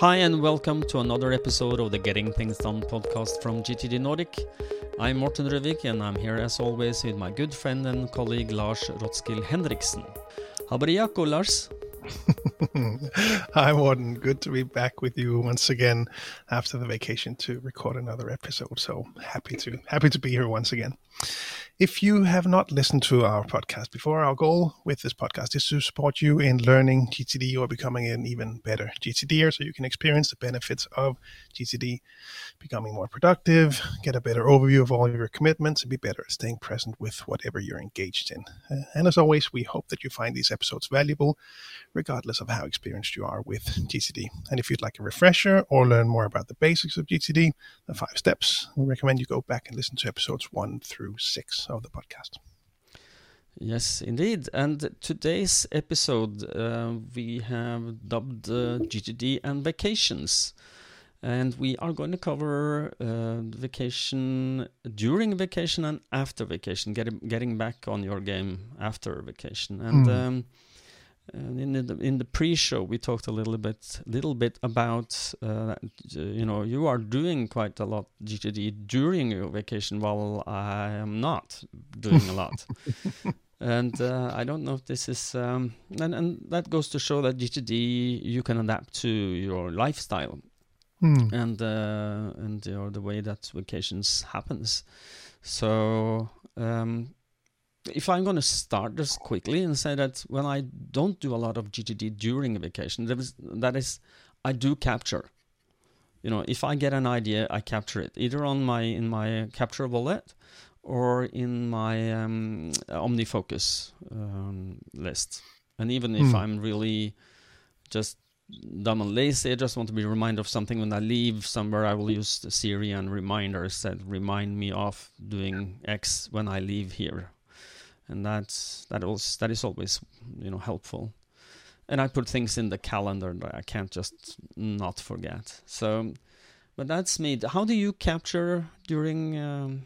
Hi, and welcome to another episode of the Getting Things Done podcast from GTD Nordic. I'm Morten Røvik, and I'm here as always with my good friend and colleague Lars Rotskill Hendriksen. Habariako, Lars. Hi, Morten. Good to be back with you once again after the vacation to record another episode. So happy to happy to be here once again. If you have not listened to our podcast before, our goal with this podcast is to support you in learning GTD or becoming an even better GTDer so you can experience the benefits of GTD, becoming more productive, get a better overview of all your commitments, and be better at staying present with whatever you're engaged in. Uh, and as always, we hope that you find these episodes valuable, regardless of how experienced you are with GTD. And if you'd like a refresher or learn more about the basics of GTD, the five steps, we recommend you go back and listen to episodes one through six of the podcast. Yes, indeed. And today's episode uh, we have dubbed uh, GTD and vacations. And we are going to cover uh, vacation during vacation and after vacation, getting getting back on your game after vacation. And mm. um, and in the in the pre-show, we talked a little bit little bit about uh, you know you are doing quite a lot GTD during your vacation, while I am not doing a lot. and uh, I don't know if this is um, and and that goes to show that GTD you can adapt to your lifestyle hmm. and uh, and you know, the way that vacations happens. So um, if I'm going to start just quickly and say that when I don't do a lot of GTD during a vacation, that is, that is, I do capture. You know, if I get an idea, I capture it either on my in my capture wallet or in my um, OmniFocus um, list. And even if mm. I'm really just dumb and lazy, I just want to be reminded of something when I leave somewhere. I will use the Siri and reminders that remind me of doing X when I leave here and that's that was that is always you know helpful. And i put things in the calendar that i can't just not forget. So but that's me. How do you capture during um,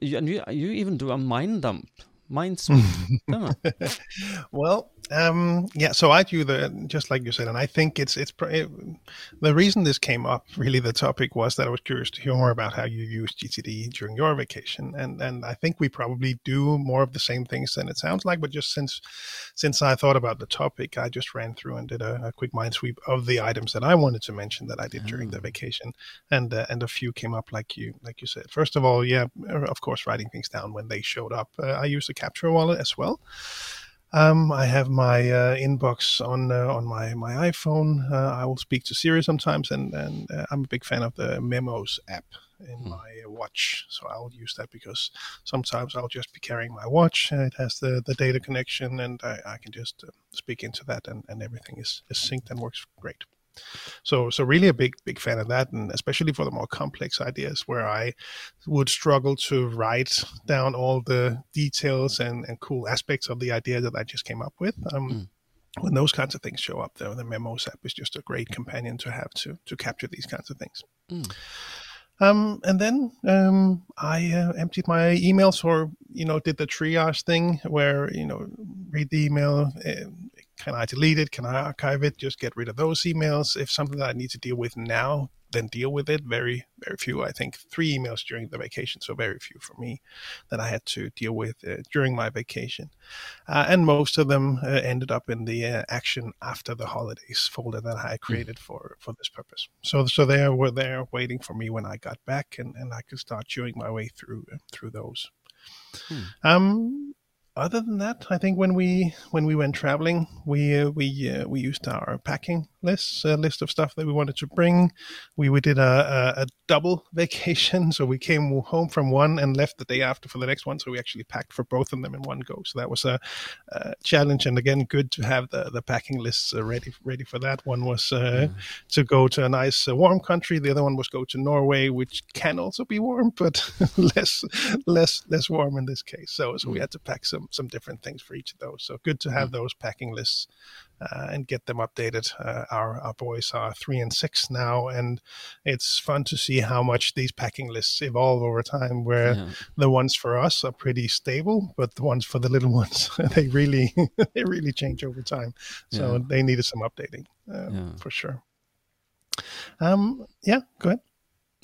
you, and you, you even do a mind dump mind sweep well um, yeah, so I do the just like you said, and I think it's it's it, the reason this came up. Really, the topic was that I was curious to hear more about how you use GTD during your vacation, and and I think we probably do more of the same things than it sounds like. But just since since I thought about the topic, I just ran through and did a, a quick mind sweep of the items that I wanted to mention that I did oh. during the ah. vacation, and uh, and a few came up like you like you said. First of all, yeah, of course, writing things down when they showed up. Uh, I use a capture wallet as well. Um, I have my uh, inbox on uh, on my my iPhone. Uh, I will speak to Siri sometimes, and and uh, I'm a big fan of the Memos app in hmm. my watch. So I'll use that because sometimes I'll just be carrying my watch. it has the the data connection, and I, I can just uh, speak into that, and and everything is, is synced and works great. So, so really a big, big fan of that, and especially for the more complex ideas where I would struggle to write down all the details and, and cool aspects of the idea that I just came up with. Um, mm when those kinds of things show up though, the Memos app is just a great companion to have to to capture these kinds of things. Mm. Um, and then um, I uh, emptied my emails, or you know, did the triage thing where you know, read the email, uh, can I delete it? Can I archive it? Just get rid of those emails. If something that I need to deal with now, then deal with it. Very, very few. I think three emails during the vacation, so very few for me that I had to deal with uh, during my vacation. Uh, and most of them uh, ended up in the uh, action after the holidays folder that I hmm. created for for this purpose. So, so they were there waiting for me when I got back, and, and I could start chewing my way through uh, through those. Hmm. Um, other than that, I think when we when we went traveling, we uh, we uh, we used our packing list a list of stuff that we wanted to bring. We we did a, a, a, double vacation, so we came home from one and left the day after for the next one. So we actually packed for both of them in one go. So that was a, a challenge, and again, good to have the the packing lists uh, ready ready for that. One was uh, mm. to go to a nice uh, warm country. The other one was go to Norway, which can also be warm, but less less less warm in this case. So so we mm. had to pack some some different things for each of those. So good to have mm. those packing lists uh, and get them updated. Uh, our, our boys are three and six now, and it's fun to see how much these packing lists evolve over time. Where yeah. the ones for us are pretty stable, but the ones for the little ones they really they really change over time. So yeah. they needed some updating uh, yeah. for sure. Um, yeah, go ahead.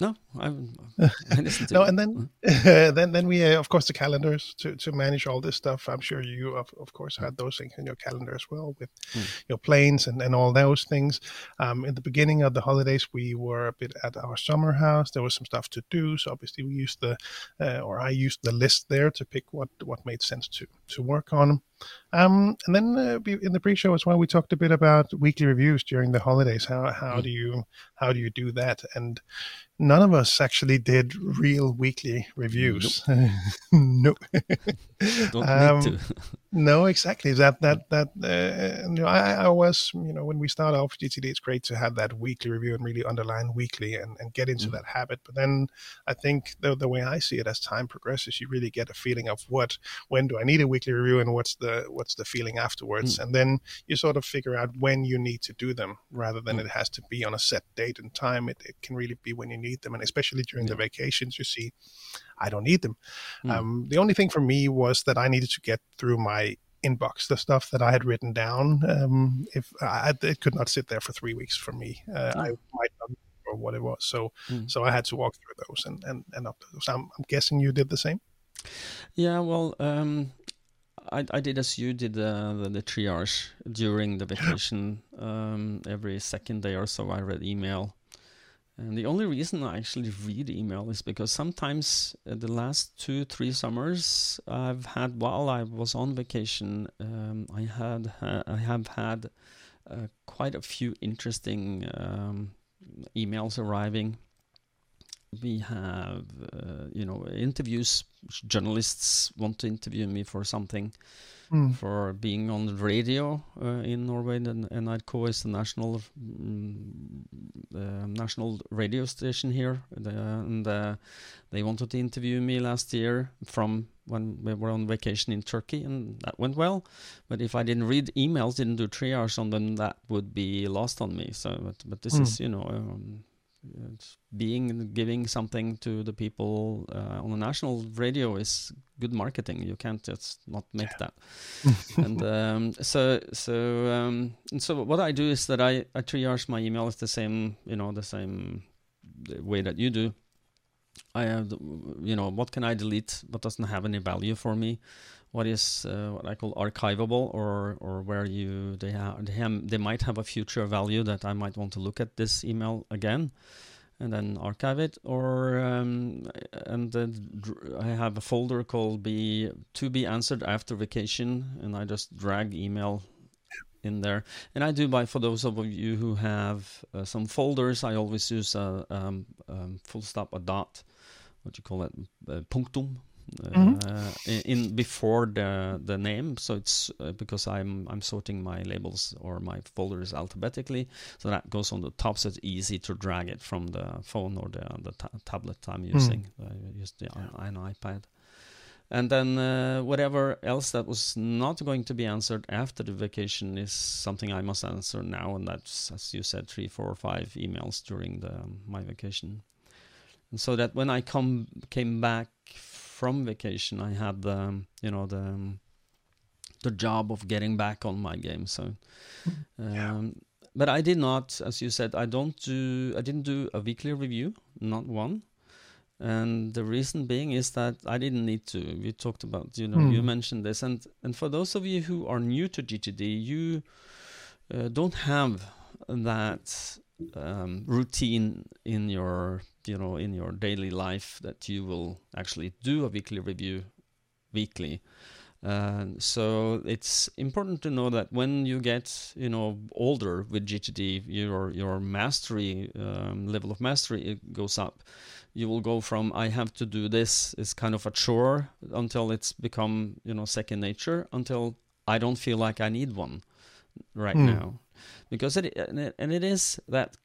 No, I, I no, and then then then we uh, of course the calendars to, to manage all this stuff. I'm sure you of, of course had those things in your calendar as well with mm. your planes and, and all those things. Um, in the beginning of the holidays, we were a bit at our summer house. There was some stuff to do, so obviously we used the uh, or I used the list there to pick what what made sense to to work on. Um, and then uh, in the pre-show as well, we talked a bit about weekly reviews during the holidays. How how mm. do you how do you do that? And none of us actually did real weekly reviews. Nope. Don't um, need to. no, exactly. That that that uh, you know, I, I was you know when we start off GTD, it's great to have that weekly review and really underline weekly and, and get into mm. that habit. But then I think the the way I see it, as time progresses, you really get a feeling of what when do I need a weekly review and what's the what's the feeling afterwards, mm. and then you sort of figure out when you need to do them rather than mm. it has to be on a set date and time. It, it can really be when you need them, and especially during yeah. the vacations, you see, I don't need them. Mm. Um, the only thing for me was that I needed to get through my inbox the stuff that I had written down. Um, if I, it could not sit there for three weeks for me, uh, I might not or what it was. So, mm. so I had to walk through those and and and upload those. I'm, I'm guessing you did the same. Yeah, well, um, I, I did as you did the, the, the triage during the vacation. Um, every second day or so, I read email. And the only reason I actually read email is because sometimes uh, the last two, three summers I've had while I was on vacation, um, I had uh, I have had uh, quite a few interesting um, emails arriving we have uh, you know interviews journalists want to interview me for something mm. for being on the radio uh, in Norway and NRK is the national um, uh, national radio station here the, and uh, they wanted to interview me last year from when we were on vacation in Turkey and that went well but if I didn't read emails didn't do triage on them that would be lost on me so but, but this mm. is you know um, being giving something to the people uh, on the national radio is good marketing. You can't just not make yeah. that. and um, so so um, so what I do is that I, I triage my emails the same you know the same way that you do. I have you know what can I delete? What doesn't have any value for me? What is uh, what I call archivable, or or where you they have, they, have, they might have a future value that I might want to look at this email again and then archive it or um, and then I have a folder called be to be answered after vacation and I just drag email in there. And I do by for those of you who have uh, some folders I always use a um, um, full stop a dot what you call it uh, punctum mm-hmm. Uh, in, in, before the the name. So it's uh, because I'm I'm sorting my labels or my folders alphabetically, so that goes on the top. So it's easy to drag it from the phone or the the ta- tablet I'm hmm. using. Mm. I use the yeah. an iPad. And then uh, whatever else that was not going to be answered after the vacation is something I must answer now, and that's, as you said, three, four, five emails during the um, my vacation. And so that when I come came back from vacation, I had the um, you know the um, the job of getting back on my game. So, um, yeah. but I did not, as you said, I don't do I didn't do a weekly review, not one. And the reason being is that I didn't need to. We talked about, you know, mm. you hmm. mentioned this, and and for those of you who are new to GTD, you uh, don't have that um, routine in your you know in your daily life that you will actually do a weekly review weekly uh, so it's important to know that when you get you know older with GTD, your your mastery um, level of mastery goes up. You will go from I have to do this is kind of a chore until it's become you know second nature until I don't feel like I need one right mm. now because it and it is that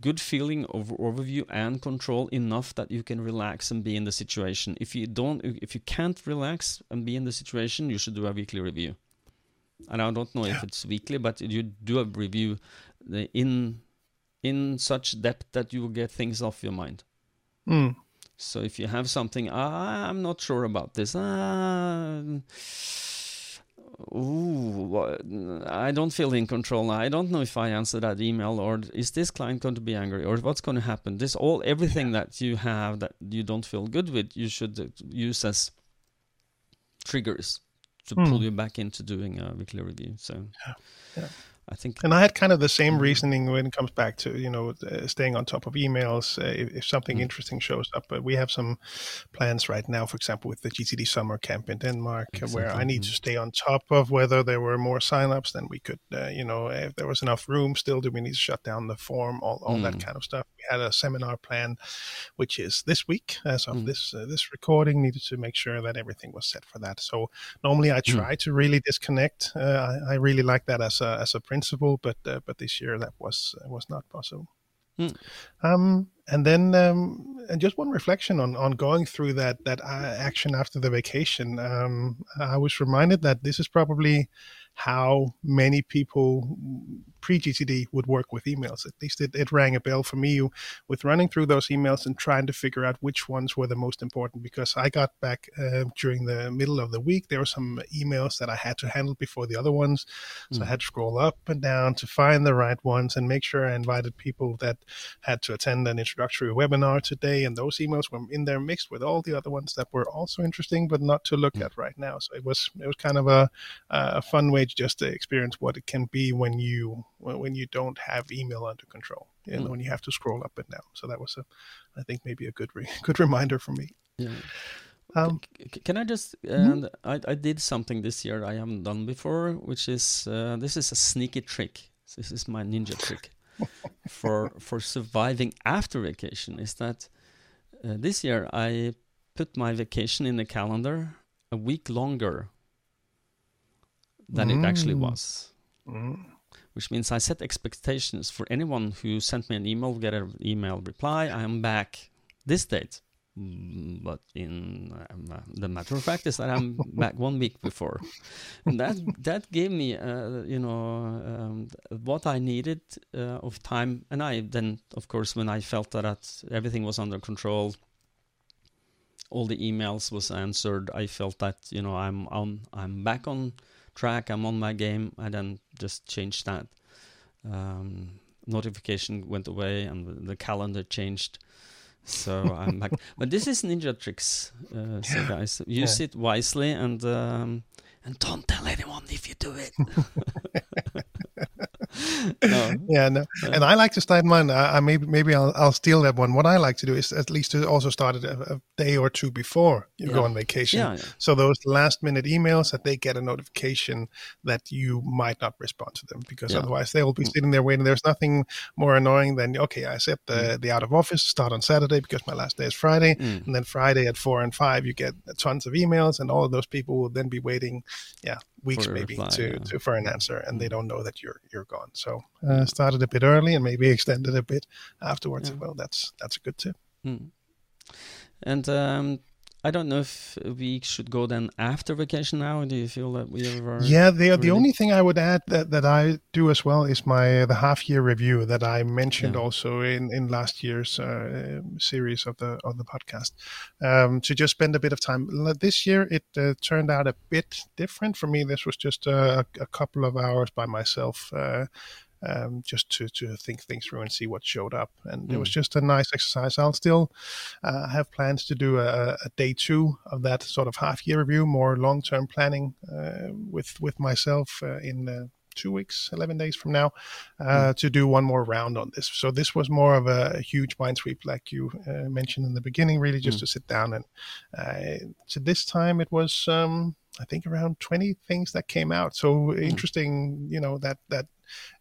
good feeling of overview and control enough that you can relax and be in the situation. If you don't, if you can't relax and be in the situation, you should do a weekly review. And I don't know yeah. if it's weekly, but you do a review in in such depth that you will get things off your mind. Mm. So if you have something, ah, I'm not sure about this. Ah, ooh, I don't feel in control. I don't know if I answer that email or is this client going to be angry or what's going to happen. This all everything that you have that you don't feel good with, you should use as triggers to mm. pull you back into doing a weekly review. So, yeah. Yeah. I think. And I had kind of the same mm-hmm. reasoning when it comes back to you know uh, staying on top of emails. Uh, if, if, something mm interesting shows up, but we have some plans right now, for example, with the GTD summer camp in Denmark, exactly. where I need to mm-hmm. stay on top of whether there were more signups than we could. Uh, you know, if there was enough room, still do we need to shut down the form? All, all mm. that kind of stuff. We had a seminar plan, which is this week as of mm. this uh, this recording. Needed to make sure that everything was set for that. So normally I mm. try to really disconnect. Uh, I, I really like that as a as a principle principle, but uh, but this year that was uh, was not possible. Mm. Um, and then um, and just one reflection on on going through that that uh, action after the vacation. Um, I was reminded that this is probably how many people pre GTD would work with emails. At least it, it rang a bell for me with running through those emails and trying to figure out which ones were the most important. Because I got back uh, during the middle of the week, there were some emails that I had to handle before the other ones. So mm. I had to scroll up and down to find the right ones and make sure I invited people that had to attend an introductory webinar today. And those emails were in there mixed with all the other ones that were also interesting, but not to look mm. at right now. So it was it was kind of a, a fun way just to experience what it can be when you when you don't have email under control and mm. when you have to scroll up and down. So that was a, I think maybe a good re- good reminder for me. Yeah. Um, can I just? Mm-hmm. I, I did something this year I haven't done before, which is uh, this is a sneaky trick. This is my ninja trick for for surviving after vacation. Is that uh, this year I put my vacation in the calendar a week longer than mm. it actually mm. was. Mm which means I set expectations for anyone who sent me an email, get an email reply. I am back this date. Mm, but in um, uh, the matter of fact is that I'm back one week before, and that that gave me, uh, you know, um, what I needed uh, of time. And I then, of course, when I felt that everything was under control, all the emails was answered. I felt that you know I'm on, I'm back on track. I'm on my game. I then just changed that. Um, notification went away and the calendar changed. So I'm back. But this is ninja tricks. Uh, so guys, use yeah. it wisely and um, and don't tell anyone if you do it. no. Yeah, no. And I like to start mine. I, I, maybe maybe I'll I'll steal that one. What I like to do is at least to also start it a, a day or two before you yeah. go on vacation. Yeah, yeah. So those last minute emails that they get a notification that you might not respond to them because otherwise they will be mm. sitting there waiting. There's nothing more annoying than okay, I set the mm. the out of office start on Saturday because my last day is Friday, mm. and then Friday at four and five you get tons of emails, and all of those people will then be waiting, yeah, weeks maybe reply, to, to for an answer, and they don't know that you're you're gone. So uh, started a bit early and maybe extended a bit afterwards. Yeah. Well, that's that's a good tip. Mm. And um, I don't know if we should go then after vacation now. Do you feel that we ever? Yeah, the the only thing I would add that, that I do as well is my the half year review that I mentioned yeah. also in, in last year's uh, series of the of the podcast. Um, to just spend a bit of time this year, it uh, turned out a bit different for me. This was just a, a couple of hours by myself. Uh, um, just to, to think things through and see what showed up. And mm. it was mm. just a nice exercise. I'll still uh, have plans to do a, a, day two of that sort of half year review, more long term planning uh, with with myself uh, in uh, two weeks, 11 days from now, uh, mm. to do one more round on this. So this was more of a, a huge mind sweep, like you uh, mentioned in the beginning, really just mm. to sit down. And uh, so this time it was, um, I think around 20 things that came out. So mm. interesting, you know, that, that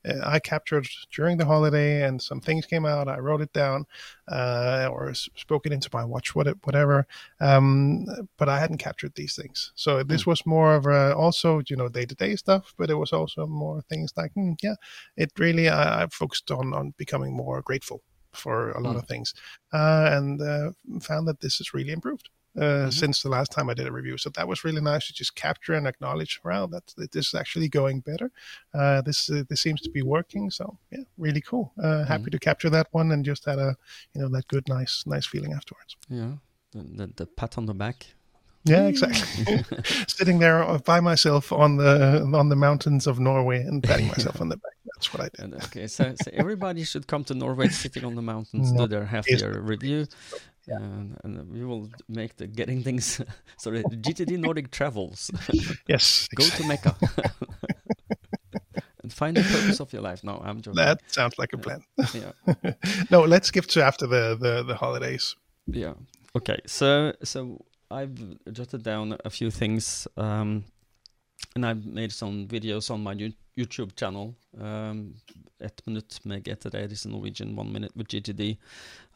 uh, I captured during the holiday, and some things came out. I wrote it down uh, or spoke it into my watch, whatever. Um, but I hadn't captured these things, so this mm. was more of a, also you know day to day stuff. But it was also more things like mm, yeah, it really I, I focused on on becoming more grateful for a lot mm. of things, uh, and uh, found that this has really improved mm-hmm. since the last time I did a review. So that was really nice to just capture and acknowledge, wow, that, this is actually going better. Uh, this uh, this seems to be working. So yeah, really cool. Uh, mm-hmm. Happy to capture that one and just had a you know that good nice nice feeling afterwards. Yeah, the, the, the pat on the back. Yeah, exactly. Sitting there by myself on the on the mountains of Norway and patting myself on the back. That's what I did. okay, so, so everybody should come to Norway, sitting on the mountains, no, do their half year review. Yeah. And, and, we will make the getting things sorry GTD Nordic travels. Yes. Go to Mecca and find the purpose of your life. No, I'm joking. That sounds like a plan. Yeah. no, let's skip to after the, the the holidays. Yeah. Okay. So so I've jotted down a few things, um, and I've made some videos on my YouTube channel. Um, ett minutt med GTD, is Norwegian one minute with GTD.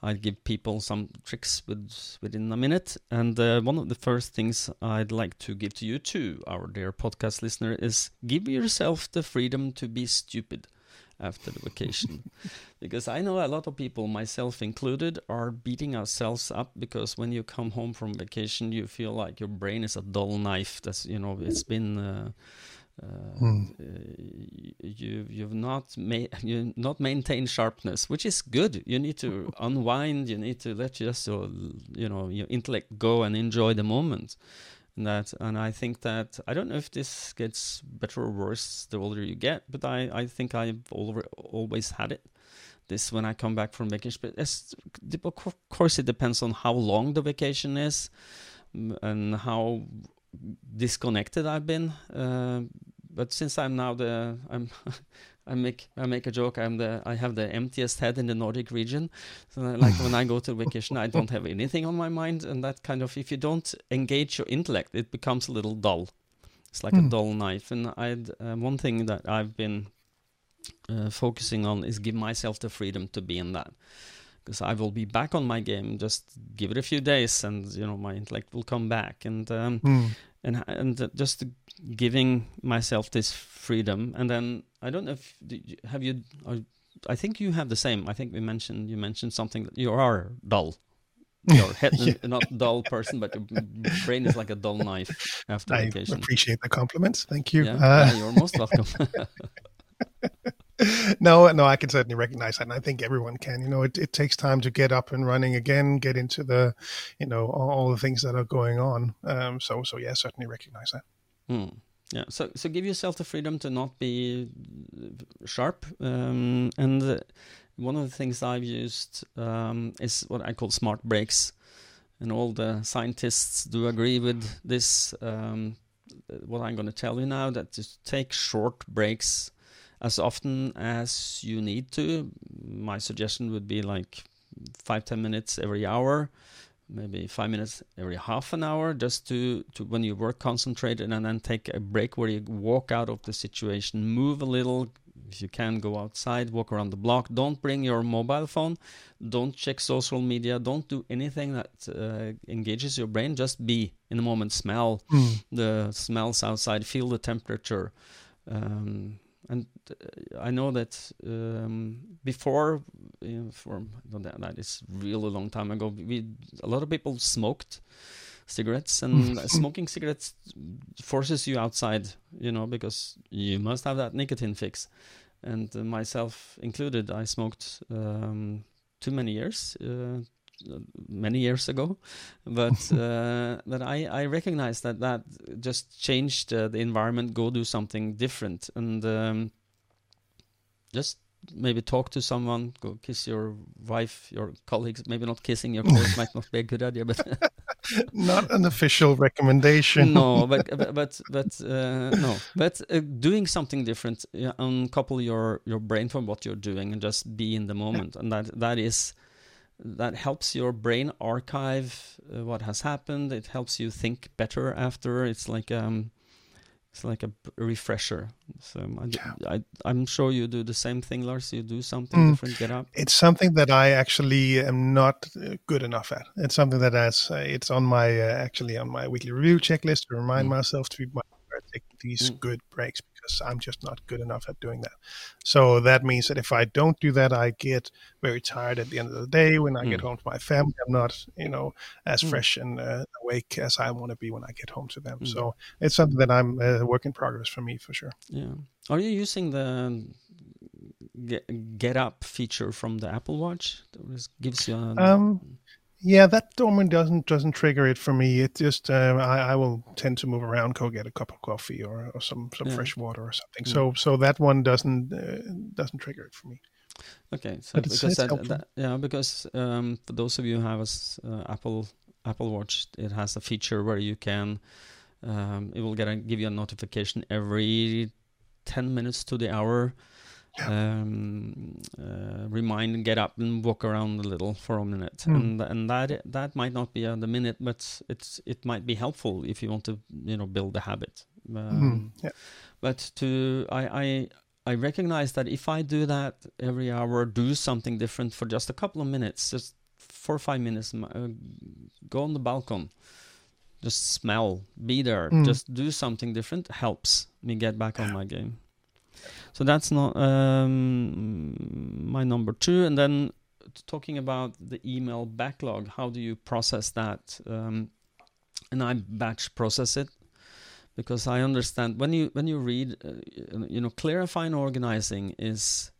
I give people some tricks with, within a minute. And uh, one of the first things I'd like to give to you too, our dear podcast listener, is give yourself the freedom to be stupid after the vacation. because I know a lot of people, myself included, are beating ourselves up because when you come home from vacation, you feel like your brain is a dull knife. That's, you know, it's been. Uh, uh, hmm. you you've not you not maintained sharpness, which is good. You need to unwind. You need to let just your you know your intellect go and enjoy the moment. And that and I think that I don't know if this gets better or worse the older you get, but I I think I've always had it. This when I come back from vacation, but of course it depends on how long the vacation is and how disconnected I've been. Uh, but since I'm now the I'm I make I make a joke. I'm the I have the emptiest head in the Nordic region. So like when I go to vacation, I don't have anything on my mind, and that kind of if you don't engage your intellect, it becomes a little dull. It's like mm. a hmm. dull knife. And I uh, one thing that I've been uh, focusing on is give myself the freedom to be in that because I will be back on my game. Just give it a few days, and you know my intellect will come back. And um, mm. and and just giving myself this freedom. And then I don't know if have you. I think you have the same. I think we mentioned you mentioned something that you are dull. Your head, yeah. not dull person, but your brain is like a dull knife after I vacation. Appreciate the compliments. Thank you. Yeah, uh, yeah you're most welcome. no, no, I can certainly recognize that, and I think everyone can. You know, it, it takes time to get up and running again, get into the, you know, all, all the things that are going on. Um, so, so yeah, certainly recognize that. Mm. Yeah, so so give yourself the freedom to not be sharp, um, and uh, one of the things I've used um, is what I call smart breaks, and all the scientists do agree with this. Um, what I'm going to tell you now that to take short breaks as often as you need to. My suggestion would be like five ten minutes every hour, maybe five minutes every half an hour, just to, to when you work concentrated, and then take a break where you walk out of the situation, move a little. If you can, go outside, walk around the block. Don't bring your mobile phone. Don't check social media. Don't do anything that uh, engages your brain. Just be in the moment. Smell mm. the smells outside. Feel the temperature. Um, and uh, I know that um, before, you know, for that, that is really long time ago, we a lot of people smoked cigarettes, and smoking cigarettes forces you outside, you know, because you must have that nicotine fix. And uh, myself included, I smoked um, too many years, uh, many years ago, but uh, but I I recognize that that just changed uh, the environment. Go do something different, and um, just maybe talk to someone. Go kiss your wife, your colleagues. Maybe not kissing your colleagues might not be a good idea, but not an official recommendation. no, but but but, uh, no, but uh, doing something different. uncouple your your brain from what you're doing and just be in the moment, and that that is that helps your brain archive uh, what has happened. It helps you think better after. It's like um, it's like a refresher. So I, yeah. I, am sure you do the same thing, Lars. You do something mm. different. Get up. It's something that I actually am not uh, good enough at. It's something that has uh, it's on my uh, actually on my weekly review checklist to remind mm. myself to be take these mm. good breaks because I'm just not good enough at doing that. So that means that if I don't do that, I get very tired at the end of the day. When I mm. get home to my family, I'm not, you know, as mm. fresh and uh, awake as I want to be when I get home to them. Mm. So it's something that I'm a uh, work in progress for me for sure. Yeah. Are you using the get, get up feature from the Apple Watch? That gives you. A, um, Yeah, that normally doesn't doesn't trigger it for me. It just uh, I, I will tend to move around, go get a cup of coffee or, or some some Yeah. fresh water or something. Mm. So so that one doesn't uh, doesn't trigger it for me. Okay, so But it's- because it's that, that- yeah, because um, for those of you who have a s- uh, Apple Apple Watch, it has a feature where you can um, it will get a, give you a notification every ten minutes to the hour. Um, uh, remind, and get up and walk around a little for a minute, Mm. and and that that might not be on the minute, but it's it might be helpful if you want to you know build a habit. Um, Mm, yeah. but to I, I I recognize that if I do that every hour, do something different for just a couple of minutes, just four or five minutes, uh, go on the balcony, just smell, be there, Mm. just do something different helps me get back on my game. So that's not um, my number two, and then talking about the email backlog, how do you process that? Um, and I batch process it because I understand when you when you read, uh, you know, clarifying organizing is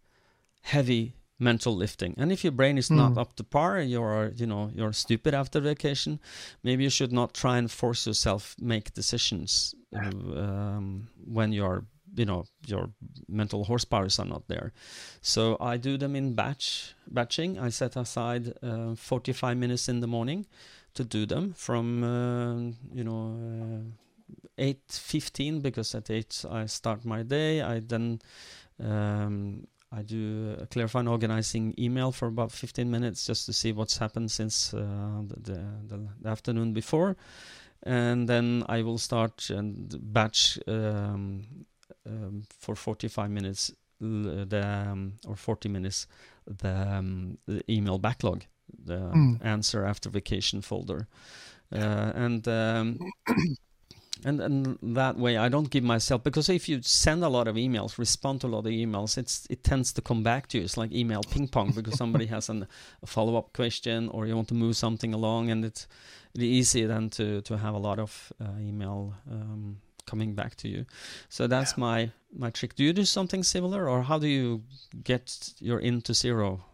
heavy mental lifting, and if your brain is not Mm. up to par, you're you know you're stupid after vacation. Maybe you should not try and force yourself make decisions um, when you're you know your mental horsepowers are not there. So I do them in batch batching. I set aside uh, 45 minutes in the morning to do them from uh, you know. Uh, 8.15 because at 8 i start my day i then um, i do a clarifying organizing email for about 15 minutes just to see what's happened since uh, the, the, the afternoon before and then i will start and batch um, um, for 45 minutes the um, or 40 minutes the, um, the email backlog the Mm. answer after vacation folder uh, and um, and and that way I don't give myself because if you send a lot of emails, respond to a lot of emails, it's it tends to come back to you. It's like email ping pong because somebody has an, a follow up question or you want to move something along, and it's really easy then to to have a lot of uh, email um, coming back to you. So that's my my trick. Do you do something similar, or how do you get your in to zero?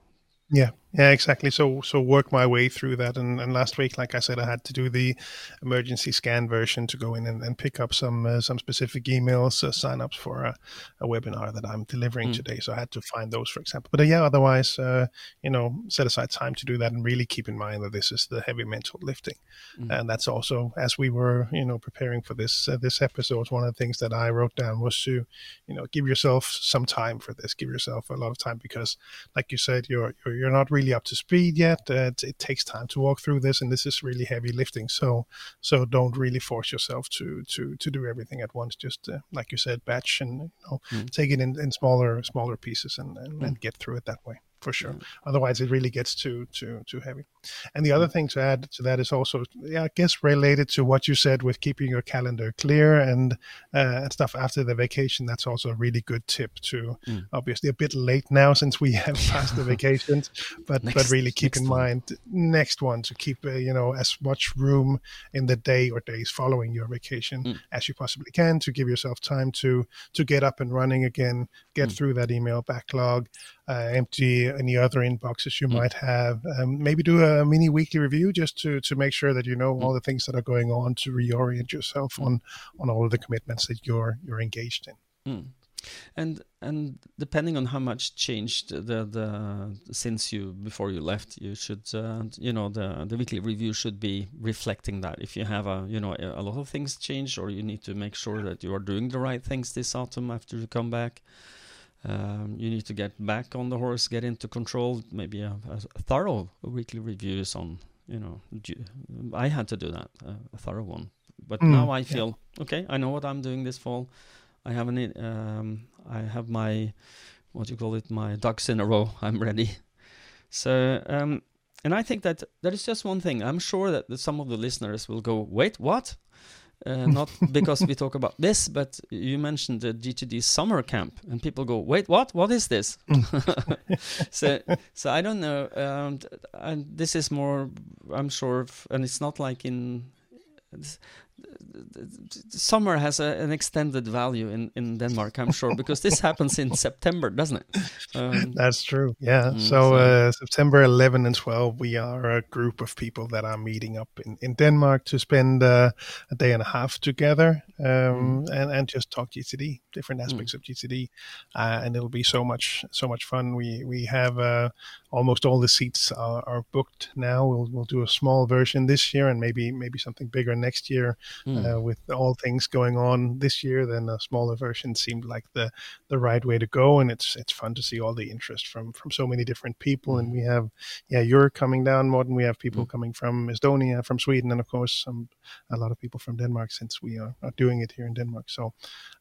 Yeah, yeah, exactly. So, so work my way through that. And, and last week, like I said, I had to do the emergency scan version to go in and, and pick up some uh, some specific emails, uh, sign ups for a, a webinar that I'm delivering Mm. today. So I had to find those, for example. But uh, yeah, otherwise, uh, you know, set aside time to do that and really keep in mind that this is the heavy mental lifting. Mm. And that's also as we were, you know, preparing for this uh, this episode. One of the things that I wrote down was to, you know, give yourself some time for this. Give yourself a lot of time because like you said, you're you're, you're not really up to speed yet. Uh, it, it takes time to walk through this, and this is really heavy lifting. So so don't really force yourself to to to do everything at once. Just uh, like you said, batch and you know Mm. take it in, in smaller smaller pieces and, and, Mm. and get through it that way for sure. Yeah. Otherwise, it really gets too too too heavy. And the other thing to add to that is also, yeah, I guess related to what you said with keeping your calendar clear and uh, and stuff after the vacation. That's also a really good tip to. Mm. Obviously, a bit late now since we have passed the vacations, but but really keep in one. mind next one to keep uh, you know as much room in the day or days following your vacation Mm. as you possibly can to give yourself time to to get up and running again, get Mm. through that email backlog, uh, empty any other inboxes you Mm. might have. Um, maybe do a mini weekly review just to to make sure that you know Mm. all the things that are going on to reorient yourself on on all of the commitments that you're you're engaged in. Mm. And and depending on how much changed the the since you before you left, you should uh, you know the the weekly review should be reflecting that. If you have a you know a, a lot of things changed, or you need to make sure that you are doing the right things this autumn after you come back. Um, you need to get back on the horse, get into control. Maybe a, a thorough weekly review is on. You know, I had to do that, uh, a thorough one. But Mm, now I yeah. feel okay. I know what I'm doing this fall. I have an um, I have my what do you call it my ducks in a row. I'm ready. So um, and I think that there is just one thing. I'm sure that, that some of the listeners will go, wait, what? Uh, not because we talk about this, but you mentioned the GTD summer camp, and people go, "Wait, what? What is this?" so, so I don't know. Um, and this is more, I'm sure, and it's not like in. Summer has a, an extended value in, in Denmark, I'm sure, because this happens in September, doesn't it? Um, That's true. Yeah. Mm, so, uh, September 11 and 12, we are a group of people that are meeting up in, in Denmark to spend uh, a day and a half together um, mm. and, and just talk GTD, different aspects mm. of GTD. Uh, and it'll be so much, so much fun. We, we have uh, almost all the seats are, are, booked now. We'll, we'll do a small version this year and maybe, maybe something bigger next year mm. with all things going on this year, then a smaller version seemed like the the right way to go. And it's it's fun to see all the interest from from so many different people. And we have yeah, you're coming down, Morten. We have people mm. coming from Estonia, from Sweden, and of course some a lot of people from Denmark since we are, are doing it here in Denmark. So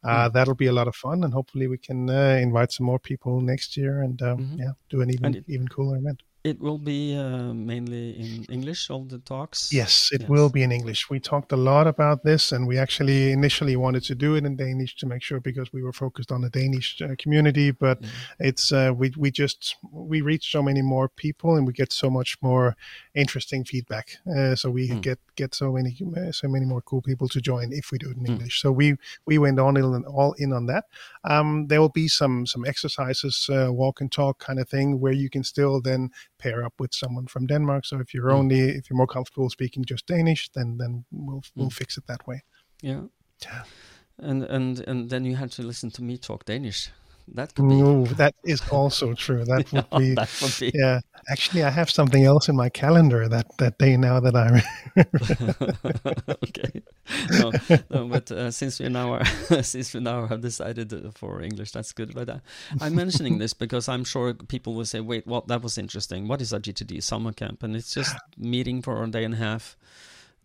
uh, mm. that'll be a lot of fun, and hopefully we can uh, invite some more people next year and uh, mm-hmm. yeah, do an even it, even cooler event. It will be uh, mainly in English, all the talks? Yes, it yes. will be in English. We talked a lot about this, and we actually initially wanted to do it in Danish to make sure because we were focused on the Danish uh, community. But mm-hmm. it's uh, we we just we reach so many more people, and we get so much more interesting feedback. Uh, so we mm. get get so many uh, so many more cool people to join if we do it in mm. English. So we we went on in, all in on that. Um, there will be some some exercises, uh, walk and talk kind of thing, where you can still then pair up with someone from Denmark. So if you're mm. only if you're more comfortable speaking just Danish, then then we'll we'll mm. fix it that way. Yeah. Yeah. And and and then you have to listen to me talk Danish. That could be. Ooh, that is also true. That would be. that would be. Yeah. Actually, I have something else in my calendar that, that day now that I'm. okay. No, no but uh, since we now are, since we now have decided for English, that's good. But uh, I'm mentioning this because I'm sure people will say, "Wait, what? That was interesting. What is a GTD summer camp?" And it's just meeting for a day and a half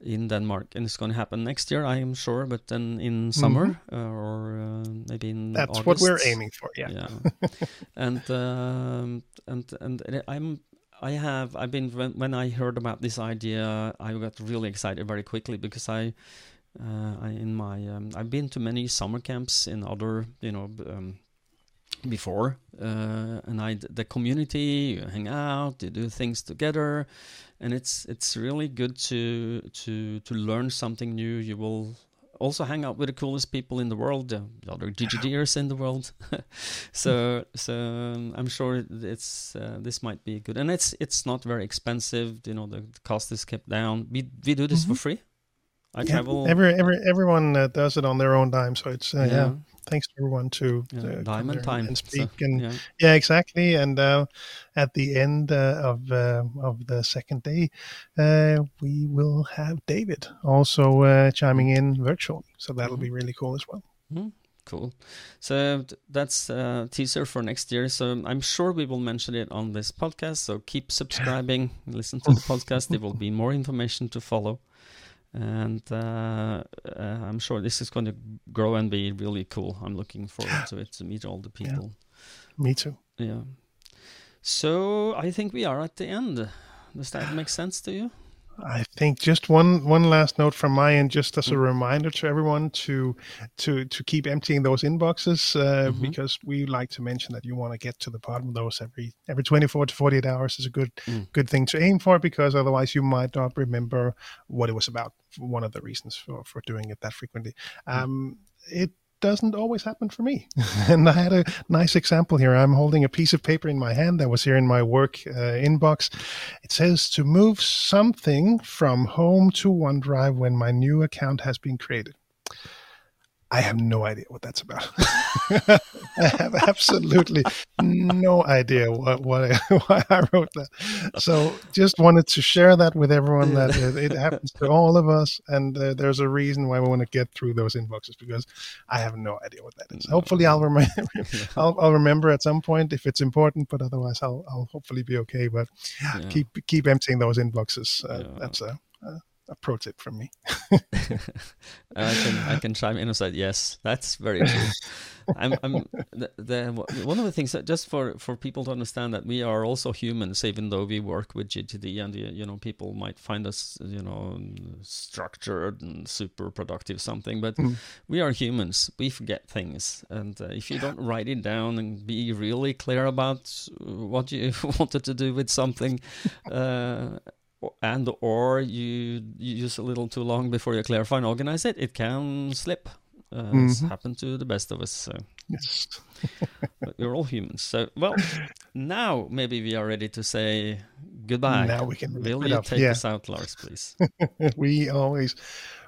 in Denmark, and it's going to happen next year, I am sure. But then in summer mm-hmm. uh, or uh, maybe in that's August. what we're aiming for. Yeah, yeah. and um, and and I'm I have I've been when, when I heard about this idea, I got really excited very quickly because I. Uh, I in my um, I've been to many summer camps in other you know um, before uh, and I the community you hang out you do things together and it's it's really good to to to learn something new you will also hang out with the coolest people in the world the other GTDers in the world. So so um, I'm sure it's uh, this might be good. And it's it's not very expensive you know the, the cost is kept down. We we do this mm-hmm. for free. I yeah, travel every every everyone uh, does it on their own dime so it's uh, yeah. yeah thanks to everyone to, yeah, to diamond time and speak so, and yeah. yeah. exactly and uh, at the end uh, of uh, of the second day uh, we will have david also uh, chiming in virtually so that'll mm-hmm. be really cool as well mm-hmm. Cool. So that's a teaser for next year. So I'm sure we will mention it on this podcast. So keep subscribing, listen to the podcast. There will be more information to follow and uh, uh, I'm sure this is going to grow and be really cool. I'm looking forward to it to meet all the people. Yeah. Me too. Yeah. So I think we are at the end. Does that make sense to you? I think just one one last note from my end, just as a mm. reminder to everyone to to to keep emptying those inboxes uh, mm-hmm. because we like to mention that you want to get to the bottom of those every every 24 to 48 hours is a good mm. good thing to aim for because otherwise you might not remember what it was about. One of the reasons for for doing it that frequently. Mm. Um, it doesn't always happen for me. and I had a nice example here. I'm holding a piece of paper in my hand that was here in my work uh, inbox. It says to move something from home to OneDrive when my new account has been created. I have no idea what that's about. I have absolutely no idea what, what I, why I wrote that. So just wanted to share that with everyone that it, it happens to all of us, and uh, there's a reason why we want to get through those inboxes because I have no idea what that is. Hopefully, I'll remember. I'll, I'll, remember at some point if it's important, but otherwise, I'll, I'll hopefully be okay. But yeah. keep keep emptying those inboxes. Uh, yeah. That's a, a a pro tip from me. I can I can chime in and say yes, that's very true. I'm, I'm the, the, one of the things that just for for people to understand that we are also humans, even though we work with GTD, and you know people might find us you know structured and super productive something, but mm. we are humans. We forget things, and uh, if you don't write it down and be really clear about what you wanted to do with something. Uh, and or you, you use a little too long before you clarify and organize it, it can slip. Uh, It's Mhm. happened to the best of us. So Yes. but we're all humans. So well, now maybe we are ready to say goodbye. Now we can Will you up. take Yeah. us out, Lars, please? we always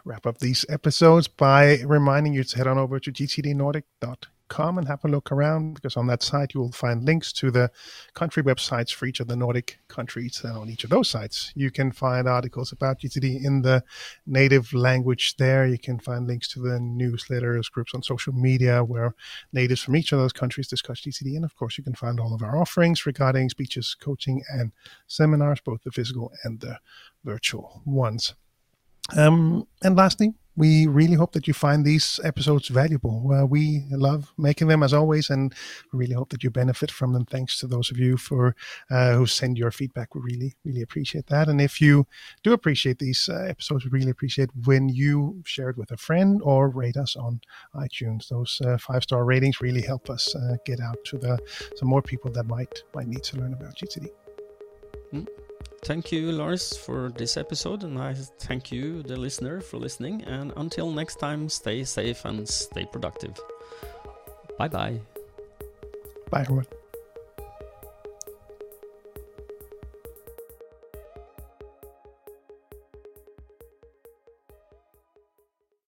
wrap up these episodes by reminding you to head on over to gtdnordic.com and have a look around because on that site you will find links to the country websites for each of the Nordic countries. And on each of those sites, you can find articles about GTD in the native language there. You can find links to the newsletters, groups on social media where natives from each of those countries discuss GTD. And of course, you can find all of our offerings regarding speeches, coaching, and seminars, both the physical and the virtual ones. Um, and lastly, we really hope that you find these episodes valuable. Uh, we love making them as always, and we really hope that you benefit from them. Thanks to those of you for uh, who send your feedback. We really, really appreciate that. And if you do appreciate these uh, episodes, we really appreciate when you share it with a friend or rate us on iTunes. Those uh, five star ratings really help us uh, get out to the some more people that might might need to learn about GTD. Thank you, Lars, for this episode, and I thank you, the listener, for listening. And until next time, stay safe and stay productive. Bye bye. Bye, everyone.